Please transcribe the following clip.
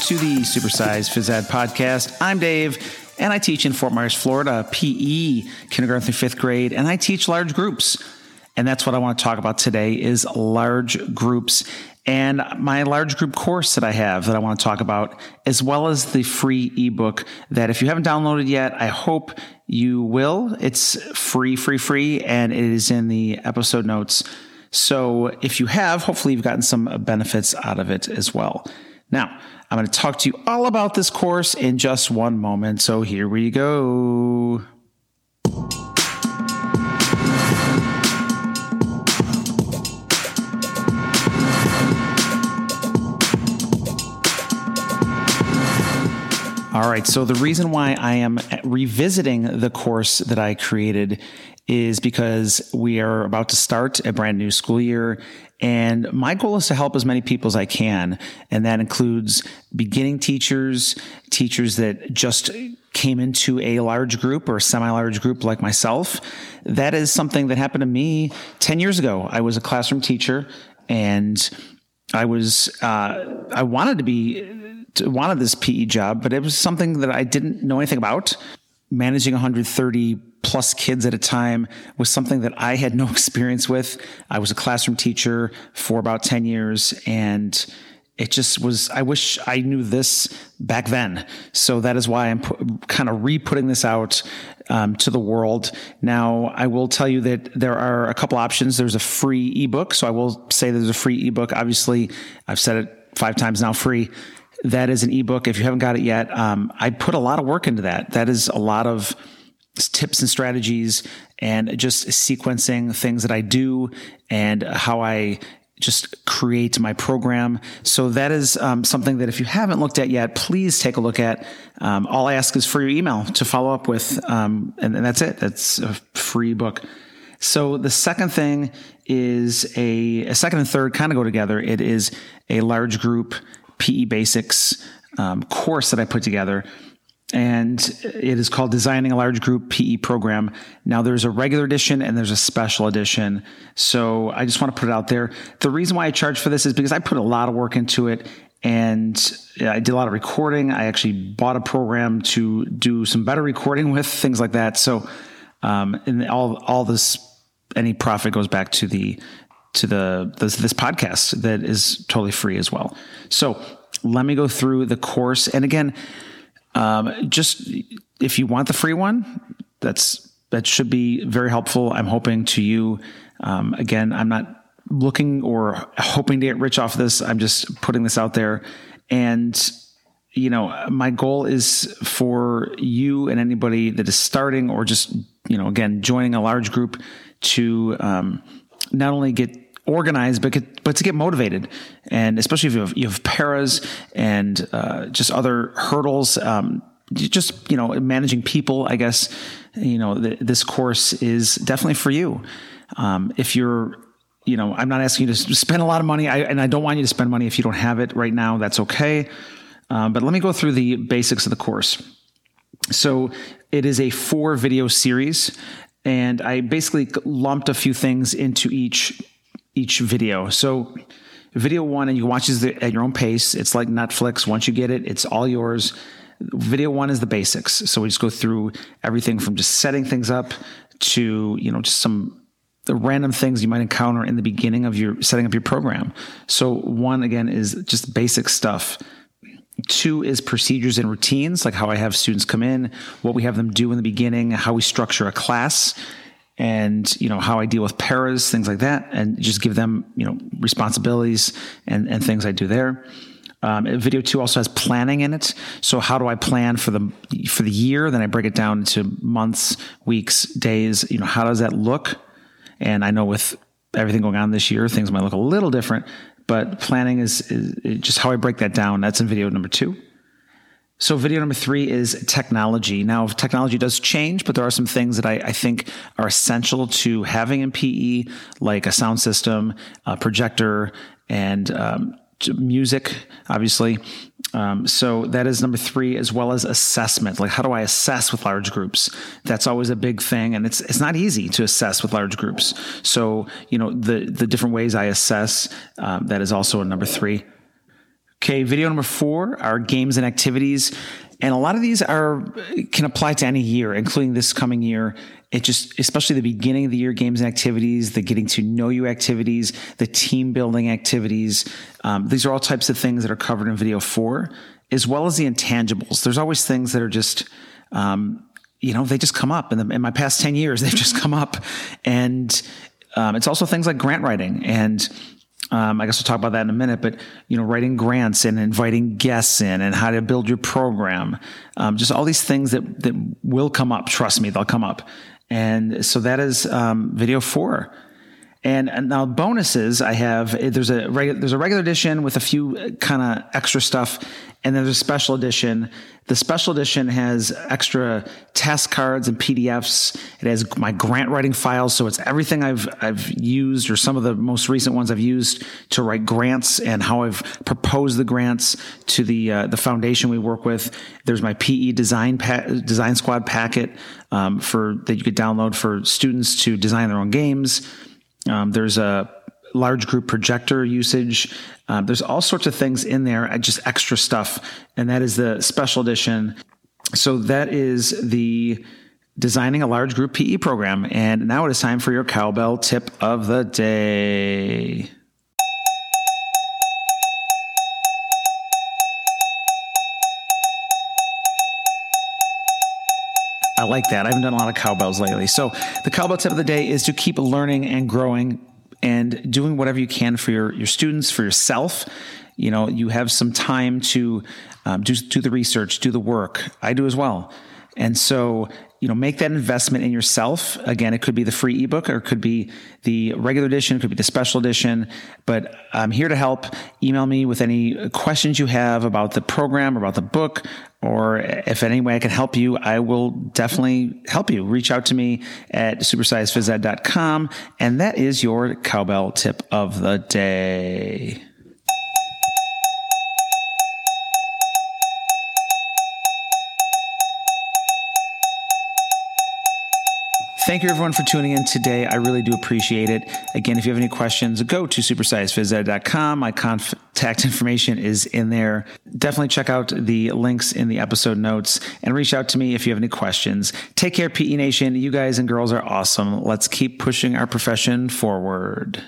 to the Supersized Phys Ed podcast. I'm Dave, and I teach in Fort Myers, Florida, PE, kindergarten through fifth grade, and I teach large groups. And that's what I want to talk about today is large groups and my large group course that I have that I want to talk about, as well as the free ebook that if you haven't downloaded yet, I hope you will. It's free, free, free, and it is in the episode notes. So if you have, hopefully you've gotten some benefits out of it as well. Now, I'm going to talk to you all about this course in just one moment. So here we go. All right. So the reason why I am revisiting the course that I created is because we are about to start a brand new school year. And my goal is to help as many people as I can. And that includes beginning teachers, teachers that just came into a large group or a semi large group like myself. That is something that happened to me 10 years ago. I was a classroom teacher and I was, uh, I wanted to be wanted this PE job, but it was something that I didn't know anything about. Managing 130 plus kids at a time was something that I had no experience with. I was a classroom teacher for about 10 years and it just was, I wish I knew this back then. So that is why I'm kind of re putting this out um, to the world. Now, I will tell you that there are a couple options. There's a free ebook. So I will say there's a free ebook. Obviously, I've said it five times now free. That is an ebook. If you haven't got it yet, um, I put a lot of work into that. That is a lot of tips and strategies and just sequencing things that I do and how I just create my program. So that is um, something that if you haven't looked at yet, please take a look at. Um, all I ask is for your email to follow up with, um, and, and, that's it. That's a free book. So the second thing is a, a second and third kind of go together. It is a large group PE Basics um, course that I put together. And it is called Designing a Large Group PE Program. Now, there's a regular edition and there's a special edition. So I just want to put it out there. The reason why I charge for this is because I put a lot of work into it and I did a lot of recording. I actually bought a program to do some better recording with things like that. So, um, and all, all this, any profit goes back to the to the this, this podcast that is totally free as well. So let me go through the course. And again, um, just if you want the free one, that's that should be very helpful. I'm hoping to you. Um, again, I'm not looking or hoping to get rich off of this. I'm just putting this out there, and you know, my goal is for you and anybody that is starting or just you know, again, joining a large group to um, not only get organized, but get, but to get motivated, and especially if you have, you have paras and uh, just other hurdles. Um, just you know, managing people. I guess you know th- this course is definitely for you. Um, if you're you know, I'm not asking you to spend a lot of money, I, and I don't want you to spend money if you don't have it right now. That's okay. Um, but let me go through the basics of the course. So it is a four video series, and I basically lumped a few things into each each video. So video one, and you watch this at your own pace. It's like Netflix. Once you get it, it's all yours. Video one is the basics. So we just go through everything from just setting things up to, you know, just some the random things you might encounter in the beginning of your setting up your program. So one again is just basic stuff. Two is procedures and routines, like how I have students come in, what we have them do in the beginning, how we structure a class, and you know how I deal with paras, things like that, and just give them you know responsibilities and and things I do there. Um, video two also has planning in it. So how do I plan for the for the year? Then I break it down into months, weeks, days. You know how does that look? And I know with everything going on this year, things might look a little different. But planning is, is just how I break that down. That's in video number two. So, video number three is technology. Now, technology does change, but there are some things that I, I think are essential to having in PE, like a sound system, a projector, and um, music, obviously. Um, so that is number three, as well as assessment. Like, how do I assess with large groups? That's always a big thing, and it's it's not easy to assess with large groups. So, you know, the the different ways I assess um, that is also a number three Okay, video number four are games and activities. And a lot of these are can apply to any year, including this coming year. It just, especially the beginning of the year games and activities, the getting to know you activities, the team building activities. Um, these are all types of things that are covered in video four, as well as the intangibles. There's always things that are just, um, you know, they just come up. In, the, in my past 10 years, they've just come up. And um, it's also things like grant writing and um, I guess we'll talk about that in a minute, but you know, writing grants and inviting guests in, and how to build your program, um, just all these things that that will come up. Trust me, they'll come up. And so that is um, video four. And, and, now bonuses, I have there's a regu- there's a regular edition with a few kind of extra stuff, and then there's a special edition. The special edition has extra test cards and PDFs. It has my grant writing files, so it's everything I've I've used or some of the most recent ones I've used to write grants and how I've proposed the grants to the uh, the foundation we work with. There's my PE design pa- design squad packet um, for that you could download for students to design their own games. Um, there's a large group projector usage. Um, there's all sorts of things in there, uh, just extra stuff. And that is the special edition. So that is the designing a large group PE program. And now it is time for your cowbell tip of the day. I like that. I haven't done a lot of cowbells lately. So, the cowbell tip of the day is to keep learning and growing and doing whatever you can for your, your students, for yourself. You know, you have some time to um, do, do the research, do the work. I do as well. And so, you know, make that investment in yourself. Again, it could be the free ebook or it could be the regular edition, it could be the special edition, but I'm here to help. Email me with any questions you have about the program, or about the book, or if any way I can help you, I will definitely help you. Reach out to me at supersizedphysed.com. And that is your cowbell tip of the day. Thank you everyone for tuning in today. I really do appreciate it. Again, if you have any questions, go to supersizedphysed.com. My contact information is in there. Definitely check out the links in the episode notes and reach out to me if you have any questions. Take care, PE Nation. You guys and girls are awesome. Let's keep pushing our profession forward.